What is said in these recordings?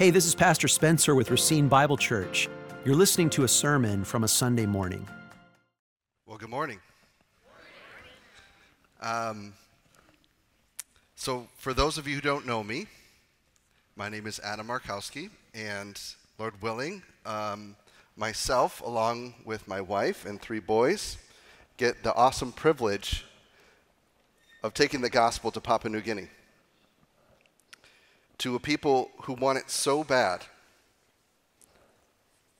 Hey, this is Pastor Spencer with Racine Bible Church. You're listening to a sermon from a Sunday morning. Well, good morning. Um, so, for those of you who don't know me, my name is Adam Markowski, and Lord willing, um, myself, along with my wife and three boys, get the awesome privilege of taking the gospel to Papua New Guinea to a people who want it so bad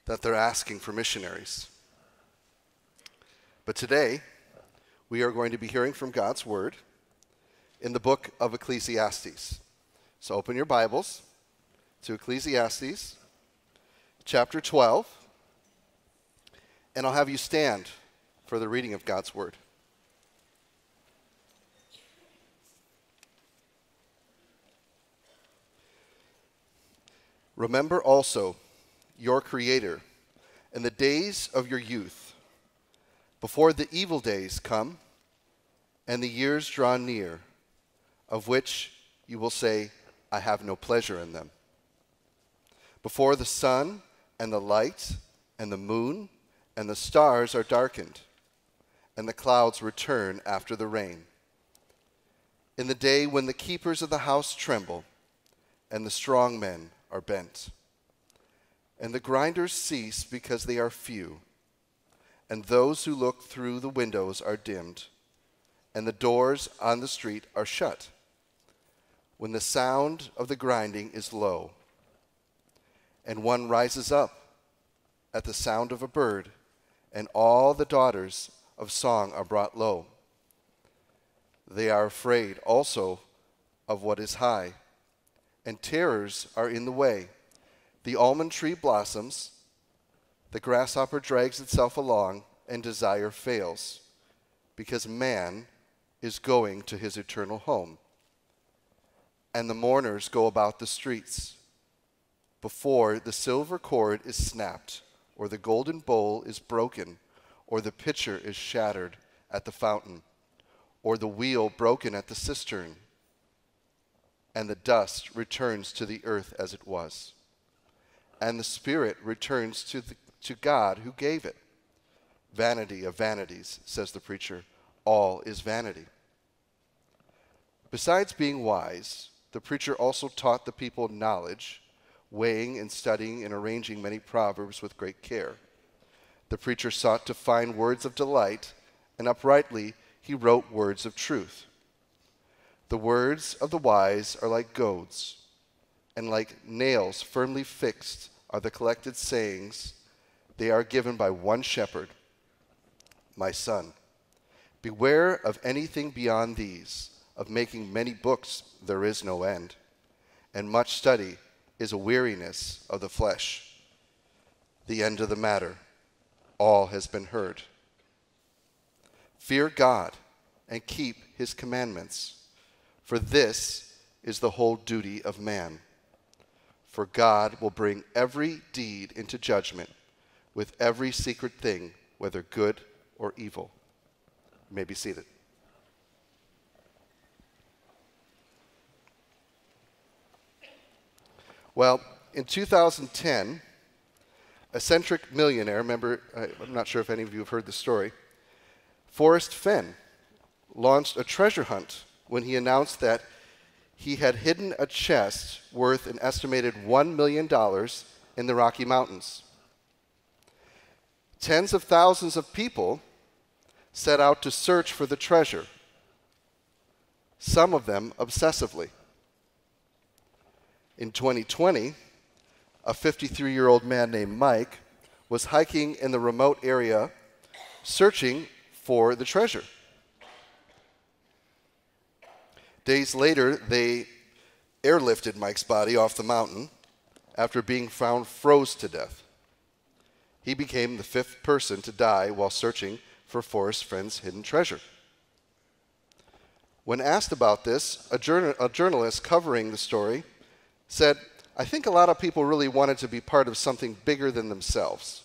that they're asking for missionaries. But today, we are going to be hearing from God's Word in the book of Ecclesiastes. So open your Bibles to Ecclesiastes chapter 12, and I'll have you stand for the reading of God's Word. Remember also your Creator in the days of your youth, before the evil days come and the years draw near, of which you will say, I have no pleasure in them. Before the sun and the light and the moon and the stars are darkened, and the clouds return after the rain. In the day when the keepers of the house tremble, and the strong men are bent. And the grinders cease because they are few, and those who look through the windows are dimmed, and the doors on the street are shut. When the sound of the grinding is low, and one rises up at the sound of a bird, and all the daughters of song are brought low. They are afraid also of what is high and terrors are in the way. The almond tree blossoms, the grasshopper drags itself along, and desire fails, because man is going to his eternal home. And the mourners go about the streets before the silver cord is snapped, or the golden bowl is broken, or the pitcher is shattered at the fountain, or the wheel broken at the cistern and the dust returns to the earth as it was. And the spirit returns to, the, to God who gave it. Vanity of vanities, says the preacher, all is vanity. Besides being wise, the preacher also taught the people knowledge, weighing and studying and arranging many proverbs with great care. The preacher sought to find words of delight, and uprightly he wrote words of truth. The words of the wise are like goads, and like nails firmly fixed are the collected sayings. They are given by one shepherd. My son, beware of anything beyond these. Of making many books there is no end, and much study is a weariness of the flesh. The end of the matter, all has been heard. Fear God and keep his commandments for this is the whole duty of man. For God will bring every deed into judgment with every secret thing, whether good or evil. You may be seated. Well, in 2010, eccentric millionaire, remember, I'm not sure if any of you have heard the story, Forrest Fenn launched a treasure hunt when he announced that he had hidden a chest worth an estimated $1 million in the Rocky Mountains. Tens of thousands of people set out to search for the treasure, some of them obsessively. In 2020, a 53 year old man named Mike was hiking in the remote area searching for the treasure. Days later, they airlifted Mike's body off the mountain after being found froze to death. He became the fifth person to die while searching for Forrest Fenn's hidden treasure. When asked about this, a, journal, a journalist covering the story said, I think a lot of people really wanted to be part of something bigger than themselves.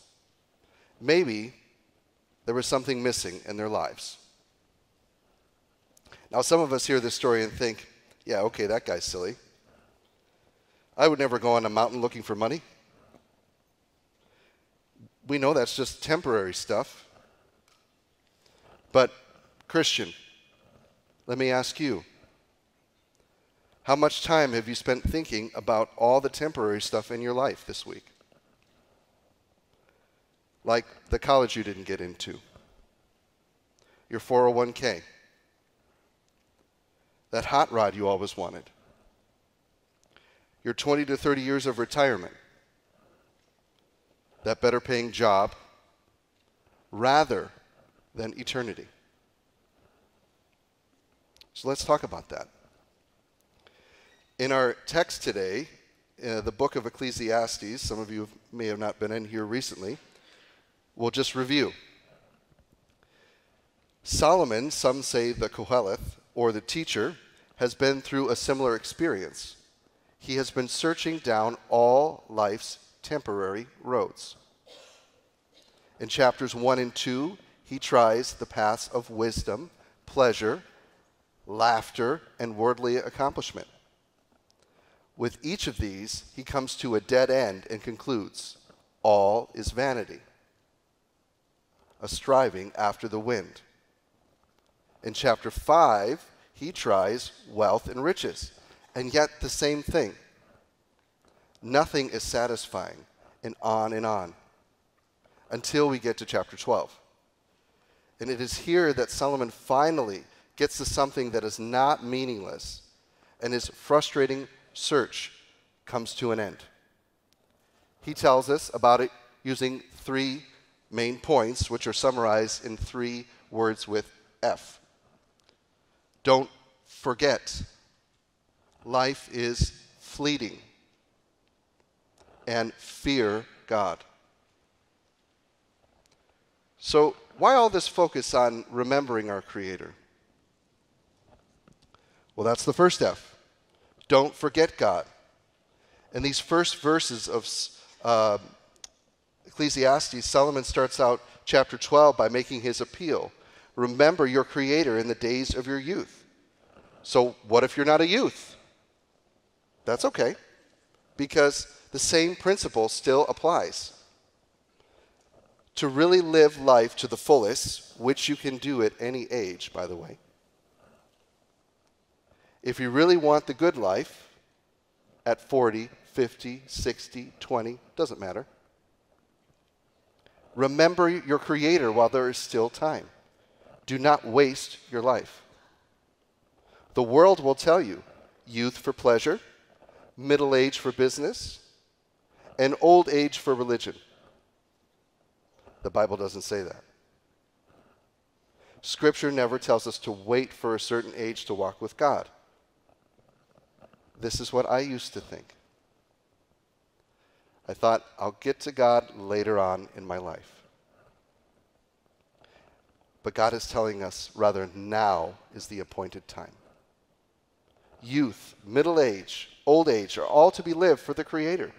Maybe there was something missing in their lives. Now, some of us hear this story and think, yeah, okay, that guy's silly. I would never go on a mountain looking for money. We know that's just temporary stuff. But, Christian, let me ask you how much time have you spent thinking about all the temporary stuff in your life this week? Like the college you didn't get into, your 401k, that hot rod you always wanted, your 20 to 30 years of retirement, that better paying job, rather than eternity. So let's talk about that. In our text today, uh, the book of Ecclesiastes, some of you may have not been in here recently, we'll just review. Solomon, some say the Koheleth, or the teacher, has been through a similar experience. He has been searching down all life's temporary roads. In chapters 1 and 2, he tries the paths of wisdom, pleasure, laughter, and worldly accomplishment. With each of these, he comes to a dead end and concludes all is vanity, a striving after the wind. In chapter 5, he tries wealth and riches, and yet the same thing. Nothing is satisfying, and on and on, until we get to chapter 12. And it is here that Solomon finally gets to something that is not meaningless, and his frustrating search comes to an end. He tells us about it using three main points, which are summarized in three words with F. Don't forget, life is fleeting, and fear God. So, why all this focus on remembering our Creator? Well, that's the first F. Don't forget God. In these first verses of uh, Ecclesiastes, Solomon starts out chapter 12 by making his appeal. Remember your Creator in the days of your youth. So, what if you're not a youth? That's okay, because the same principle still applies to really live life to the fullest, which you can do at any age, by the way. If you really want the good life at 40, 50, 60, 20, doesn't matter. Remember your Creator while there is still time. Do not waste your life. The world will tell you youth for pleasure, middle age for business, and old age for religion. The Bible doesn't say that. Scripture never tells us to wait for a certain age to walk with God. This is what I used to think. I thought, I'll get to God later on in my life. But God is telling us, rather, now is the appointed time. Youth, middle age, old age are all to be lived for the Creator.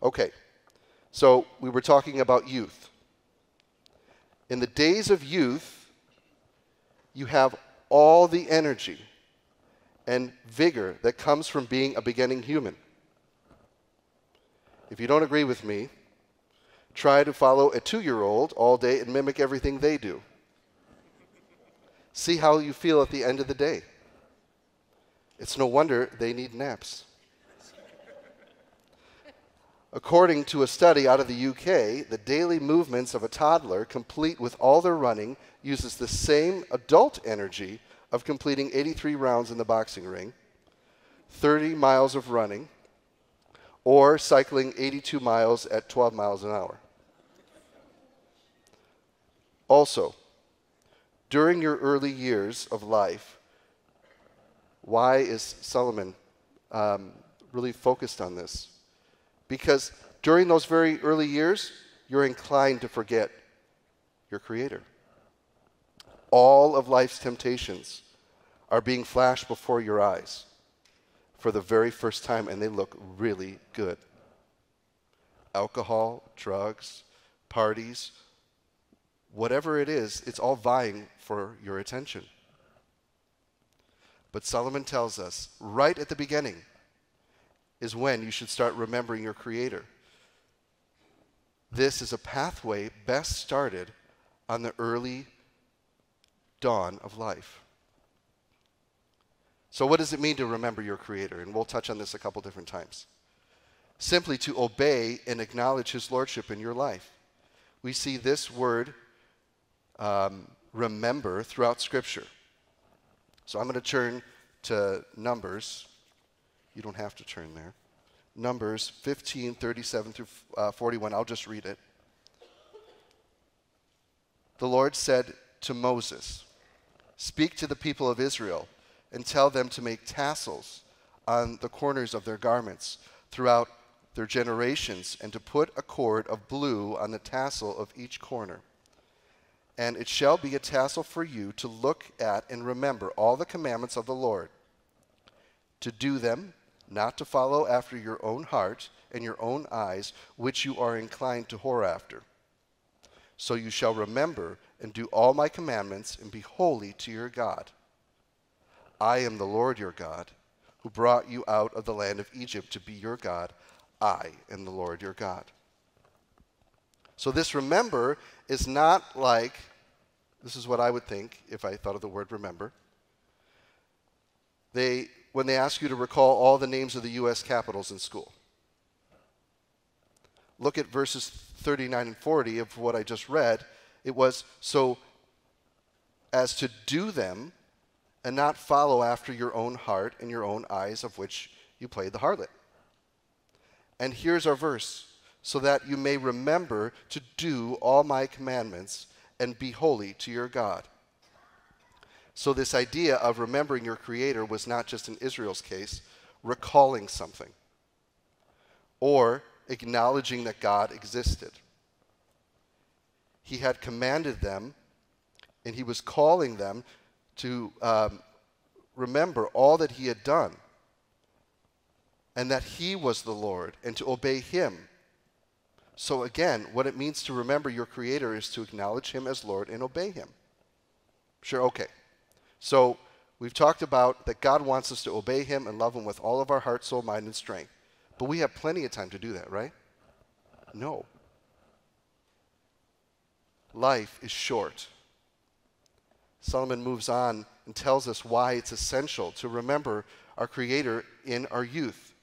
Okay, so we were talking about youth. In the days of youth, you have all the energy and vigor that comes from being a beginning human. If you don't agree with me, try to follow a two year old all day and mimic everything they do. See how you feel at the end of the day. It's no wonder they need naps. According to a study out of the UK, the daily movements of a toddler, complete with all their running, uses the same adult energy of completing 83 rounds in the boxing ring, 30 miles of running, or cycling 82 miles at 12 miles an hour. Also, during your early years of life, why is Solomon um, really focused on this? Because during those very early years, you're inclined to forget your Creator. All of life's temptations are being flashed before your eyes for the very first time, and they look really good. Alcohol, drugs, parties, whatever it is, it's all vying for your attention. But Solomon tells us right at the beginning is when you should start remembering your Creator. This is a pathway best started on the early dawn of life. So, what does it mean to remember your Creator? And we'll touch on this a couple different times. Simply to obey and acknowledge His Lordship in your life. We see this word um, remember throughout Scripture. So, I'm going to turn to Numbers. You don't have to turn there. Numbers 15, 37 through uh, 41. I'll just read it. The Lord said to Moses, Speak to the people of Israel and tell them to make tassels on the corners of their garments throughout their generations, and to put a cord of blue on the tassel of each corner. And it shall be a tassel for you to look at and remember all the commandments of the Lord, to do them, not to follow after your own heart and your own eyes, which you are inclined to whore after. So you shall remember and do all my commandments and be holy to your God. I am the Lord your God, who brought you out of the land of Egypt to be your God. I am the Lord your God. So, this remember is not like, this is what I would think if I thought of the word remember. They, when they ask you to recall all the names of the U.S. capitals in school, look at verses 39 and 40 of what I just read. It was so as to do them and not follow after your own heart and your own eyes, of which you played the harlot. And here's our verse so that you may remember to do all my commandments and be holy to your God. So, this idea of remembering your Creator was not just in Israel's case, recalling something or acknowledging that God existed. He had commanded them and he was calling them to um, remember all that he had done and that he was the Lord and to obey him. So, again, what it means to remember your Creator is to acknowledge him as Lord and obey him. Sure, okay. So, we've talked about that God wants us to obey him and love him with all of our heart, soul, mind, and strength. But we have plenty of time to do that, right? No. Life is short. Solomon moves on and tells us why it's essential to remember our Creator in our youth.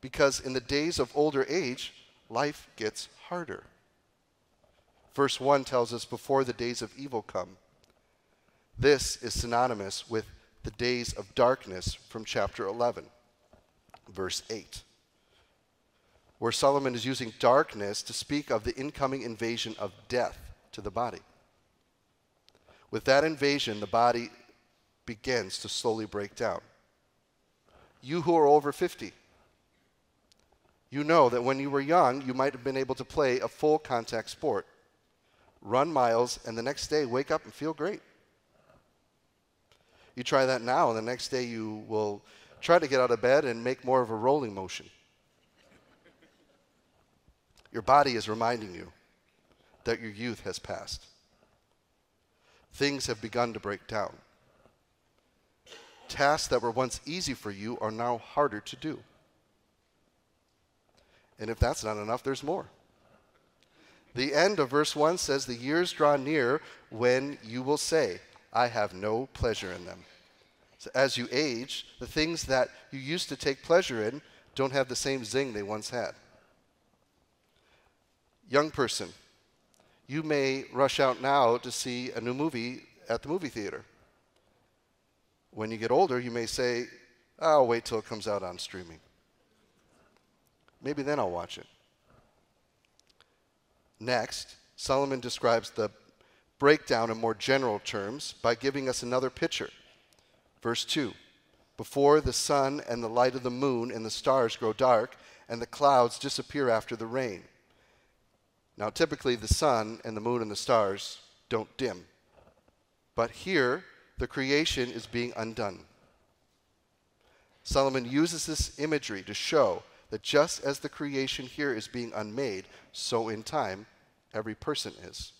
Because in the days of older age, life gets harder. Verse 1 tells us, before the days of evil come. This is synonymous with the days of darkness from chapter 11, verse 8, where Solomon is using darkness to speak of the incoming invasion of death to the body. With that invasion, the body begins to slowly break down. You who are over 50, you know that when you were young, you might have been able to play a full contact sport, run miles, and the next day wake up and feel great. You try that now, and the next day you will try to get out of bed and make more of a rolling motion. Your body is reminding you that your youth has passed things have begun to break down. Tasks that were once easy for you are now harder to do. And if that's not enough, there's more. The end of verse 1 says, The years draw near when you will say, I have no pleasure in them. So as you age, the things that you used to take pleasure in don't have the same zing they once had. Young person, you may rush out now to see a new movie at the movie theater. When you get older, you may say, I'll wait till it comes out on streaming. Maybe then I'll watch it. Next, Solomon describes the breakdown in more general terms by giving us another picture. Verse 2 Before the sun and the light of the moon and the stars grow dark, and the clouds disappear after the rain now, typically, the sun and the moon and the stars don't dim. But here, the creation is being undone. Solomon uses this imagery to show that just as the creation here is being unmade, so in time, every person is.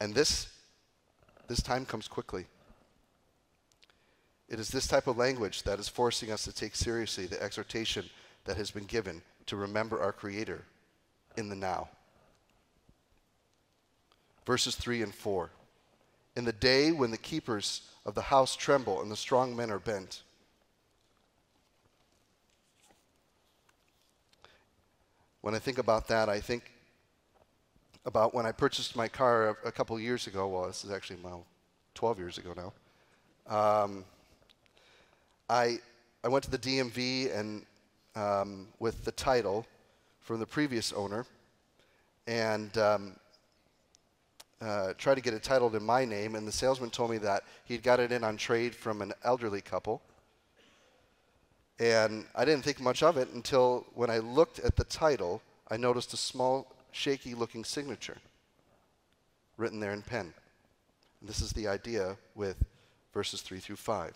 And this, this time comes quickly. It is this type of language that is forcing us to take seriously the exhortation that has been given to remember our Creator in the now. Verses 3 and 4. In the day when the keepers of the house tremble and the strong men are bent. When I think about that, I think about when I purchased my car a, a couple years ago. Well, this is actually well, 12 years ago now. Um, I, I went to the DMV and um, with the title from the previous owner and um, uh, tried to get it titled in my name. And the salesman told me that he'd got it in on trade from an elderly couple. And I didn't think much of it until when I looked at the title, I noticed a small, shaky looking signature written there in pen. And this is the idea with verses 3 through 5.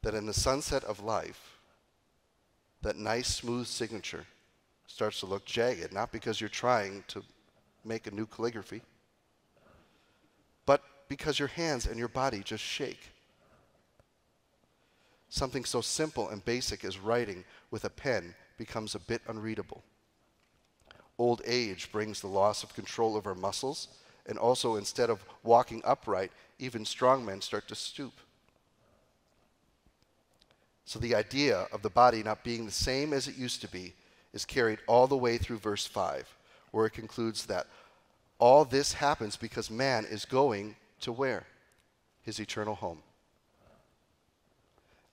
That in the sunset of life, that nice, smooth signature starts to look jagged, not because you're trying to make a new calligraphy, but because your hands and your body just shake. Something so simple and basic as writing with a pen becomes a bit unreadable. Old age brings the loss of control over muscles, and also instead of walking upright, even strong men start to stoop. So the idea of the body not being the same as it used to be is carried all the way through verse 5, where it concludes that all this happens because man is going to where? His eternal home.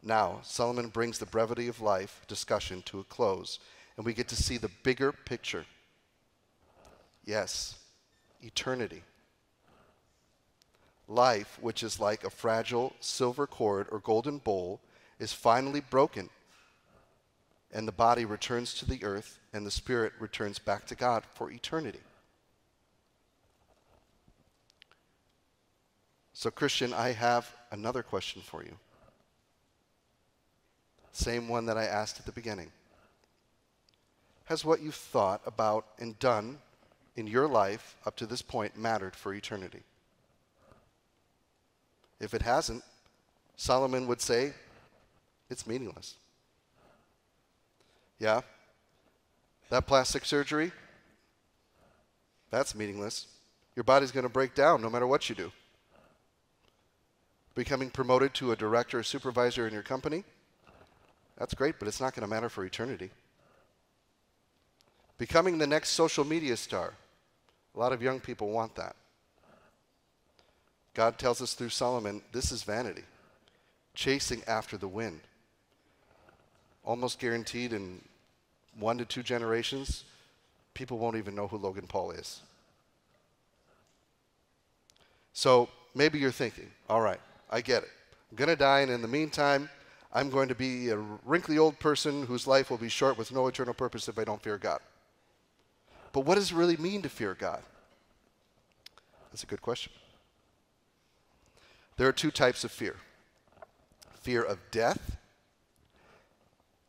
Now, Solomon brings the brevity of life discussion to a close, and we get to see the bigger picture. Yes, eternity. Life, which is like a fragile silver cord or golden bowl, is finally broken, and the body returns to the earth, and the spirit returns back to God for eternity. So, Christian, I have another question for you. Same one that I asked at the beginning. Has what you've thought about and done in your life up to this point mattered for eternity? If it hasn't, Solomon would say, it's meaningless. Yeah? That plastic surgery, that's meaningless. Your body's going to break down no matter what you do. Becoming promoted to a director or supervisor in your company, that's great, but it's not going to matter for eternity. Becoming the next social media star. A lot of young people want that. God tells us through Solomon this is vanity, chasing after the wind. Almost guaranteed in one to two generations, people won't even know who Logan Paul is. So maybe you're thinking, all right, I get it. I'm going to die, and in the meantime, I'm going to be a wrinkly old person whose life will be short with no eternal purpose if I don't fear God. But what does it really mean to fear God? That's a good question. There are two types of fear fear of death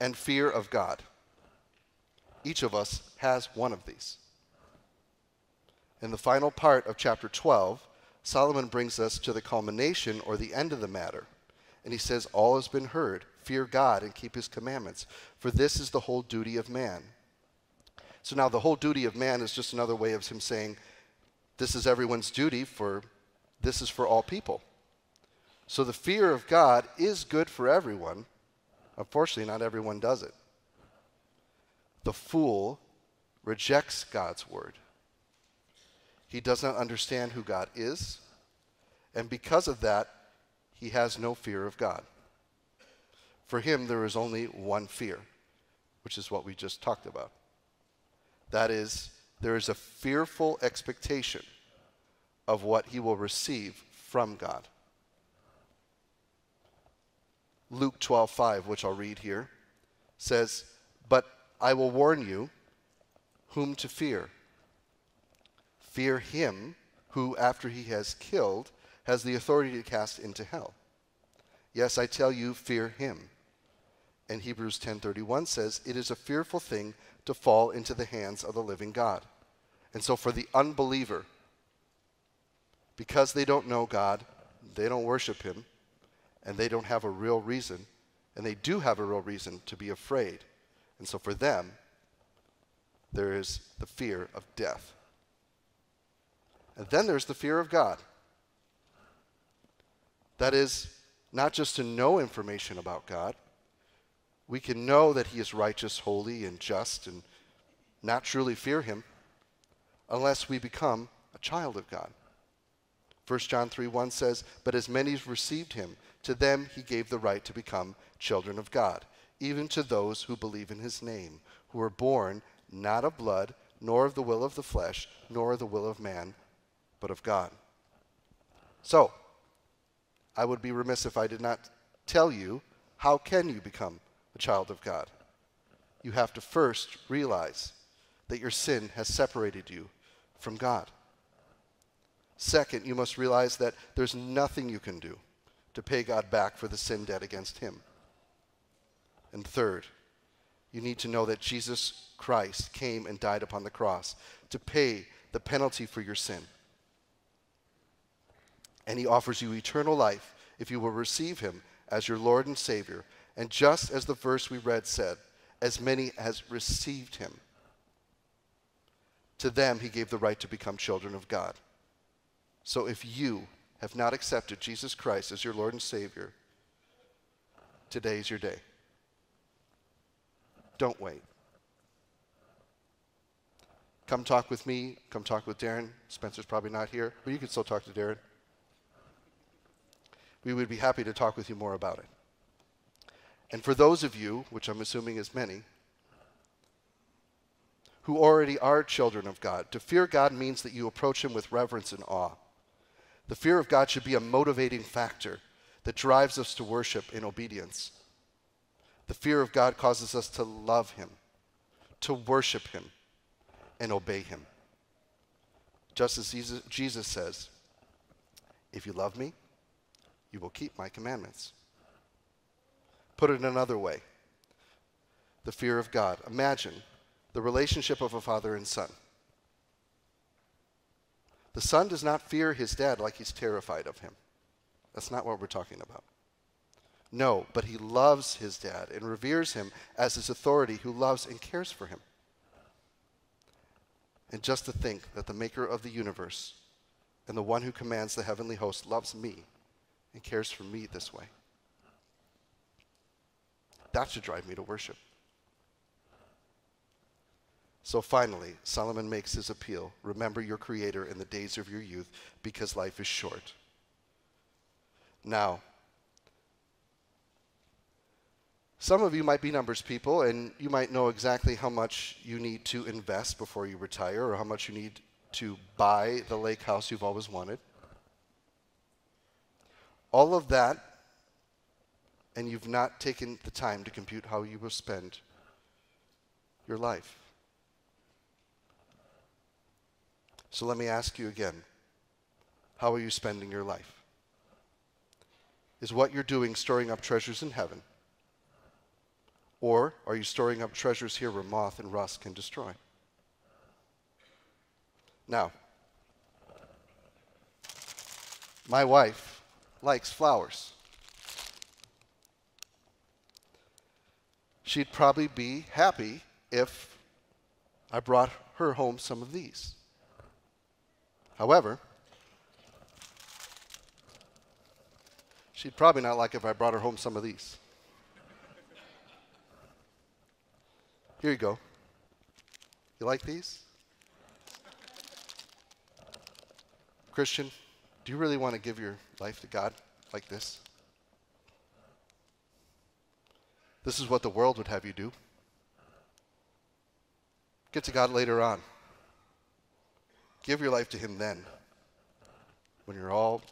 and fear of God. Each of us has one of these. In the final part of chapter 12, Solomon brings us to the culmination or the end of the matter and he says, All has been heard. Fear God and keep his commandments, for this is the whole duty of man. So now the whole duty of man is just another way of him saying, This is everyone's duty, for this is for all people. So the fear of God is good for everyone. Unfortunately, not everyone does it. The fool rejects God's word. He does not understand who God is, and because of that, he has no fear of God. For him, there is only one fear, which is what we just talked about. That is, there is a fearful expectation of what he will receive from God. Luke 12:5, which I'll read here, says, "But I will warn you whom to fear. Fear him who after he has killed has the authority to cast into hell. Yes, I tell you, fear him. And Hebrews 10:31 says, "It is a fearful thing to fall into the hands of the living God." And so for the unbeliever, because they don't know God, they don't worship him, and they don't have a real reason, and they do have a real reason to be afraid. And so for them, there is the fear of death. And then there's the fear of God. That is, not just to know information about God, we can know that He is righteous, holy, and just, and not truly fear Him unless we become a child of God. 1 John 3 1 says, But as many as received Him, to them He gave the right to become children of God, even to those who believe in His name, who are born not of blood, nor of the will of the flesh, nor of the will of man, but of God. So, I would be remiss if I did not tell you how can you become a child of God? You have to first realize that your sin has separated you from God. Second, you must realize that there's nothing you can do to pay God back for the sin debt against him. And third, you need to know that Jesus Christ came and died upon the cross to pay the penalty for your sin. And he offers you eternal life if you will receive him as your Lord and Savior. And just as the verse we read said, as many as received him, to them he gave the right to become children of God. So if you have not accepted Jesus Christ as your Lord and Savior, today is your day. Don't wait. Come talk with me. Come talk with Darren. Spencer's probably not here, but you can still talk to Darren. We would be happy to talk with you more about it. And for those of you, which I'm assuming is many, who already are children of God, to fear God means that you approach Him with reverence and awe. The fear of God should be a motivating factor that drives us to worship in obedience. The fear of God causes us to love Him, to worship Him, and obey Him. Just as Jesus, says, If you love me, you will keep my commandments. Put it another way the fear of God. Imagine the relationship of a father and son. The son does not fear his dad like he's terrified of him. That's not what we're talking about. No, but he loves his dad and reveres him as his authority who loves and cares for him. And just to think that the maker of the universe and the one who commands the heavenly host loves me and cares for me this way. That should drive me to worship. So finally, Solomon makes his appeal remember your Creator in the days of your youth because life is short. Now, some of you might be numbers people, and you might know exactly how much you need to invest before you retire or how much you need to buy the lake house you've always wanted. All of that, and you've not taken the time to compute how you will spend your life. So let me ask you again how are you spending your life? Is what you're doing storing up treasures in heaven? Or are you storing up treasures here where moth and rust can destroy? Now, my wife likes flowers. She'd probably be happy if I brought her home some of these. However, she'd probably not like if I brought her home some of these. Here you go. You like these? Christian, do you really want to give your life to God like this? This is what the world would have you do. Get to God later on. Give your life to Him then, when you're all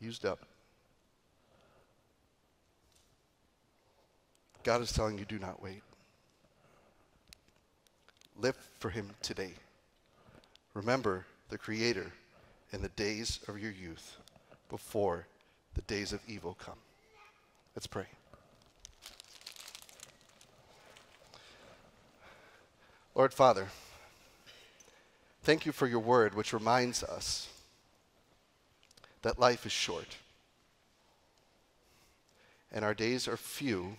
used up. God is telling you, do not wait. Live for Him today. Remember the Creator in the days of your youth before the days of evil come. Let's pray. Lord Father, thank you for your word, which reminds us that life is short. and our days are few,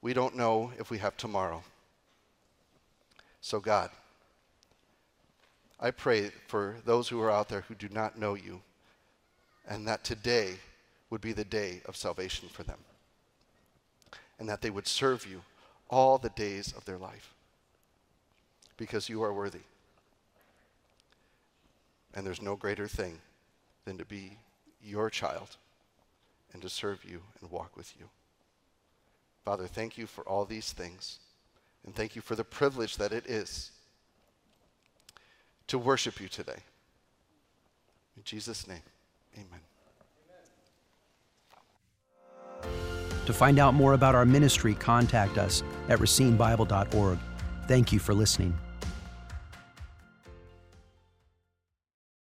we don't know if we have tomorrow. So, God, I pray for those who are out there who do not know you, and that today would be the day of salvation for them, and that they would serve you all the days of their life, because you are worthy. And there's no greater thing than to be your child and to serve you and walk with you. Father, thank you for all these things, and thank you for the privilege that it is to worship you today. In Jesus' name, amen. To find out more about our ministry, contact us at racinebible.org. Thank you for listening.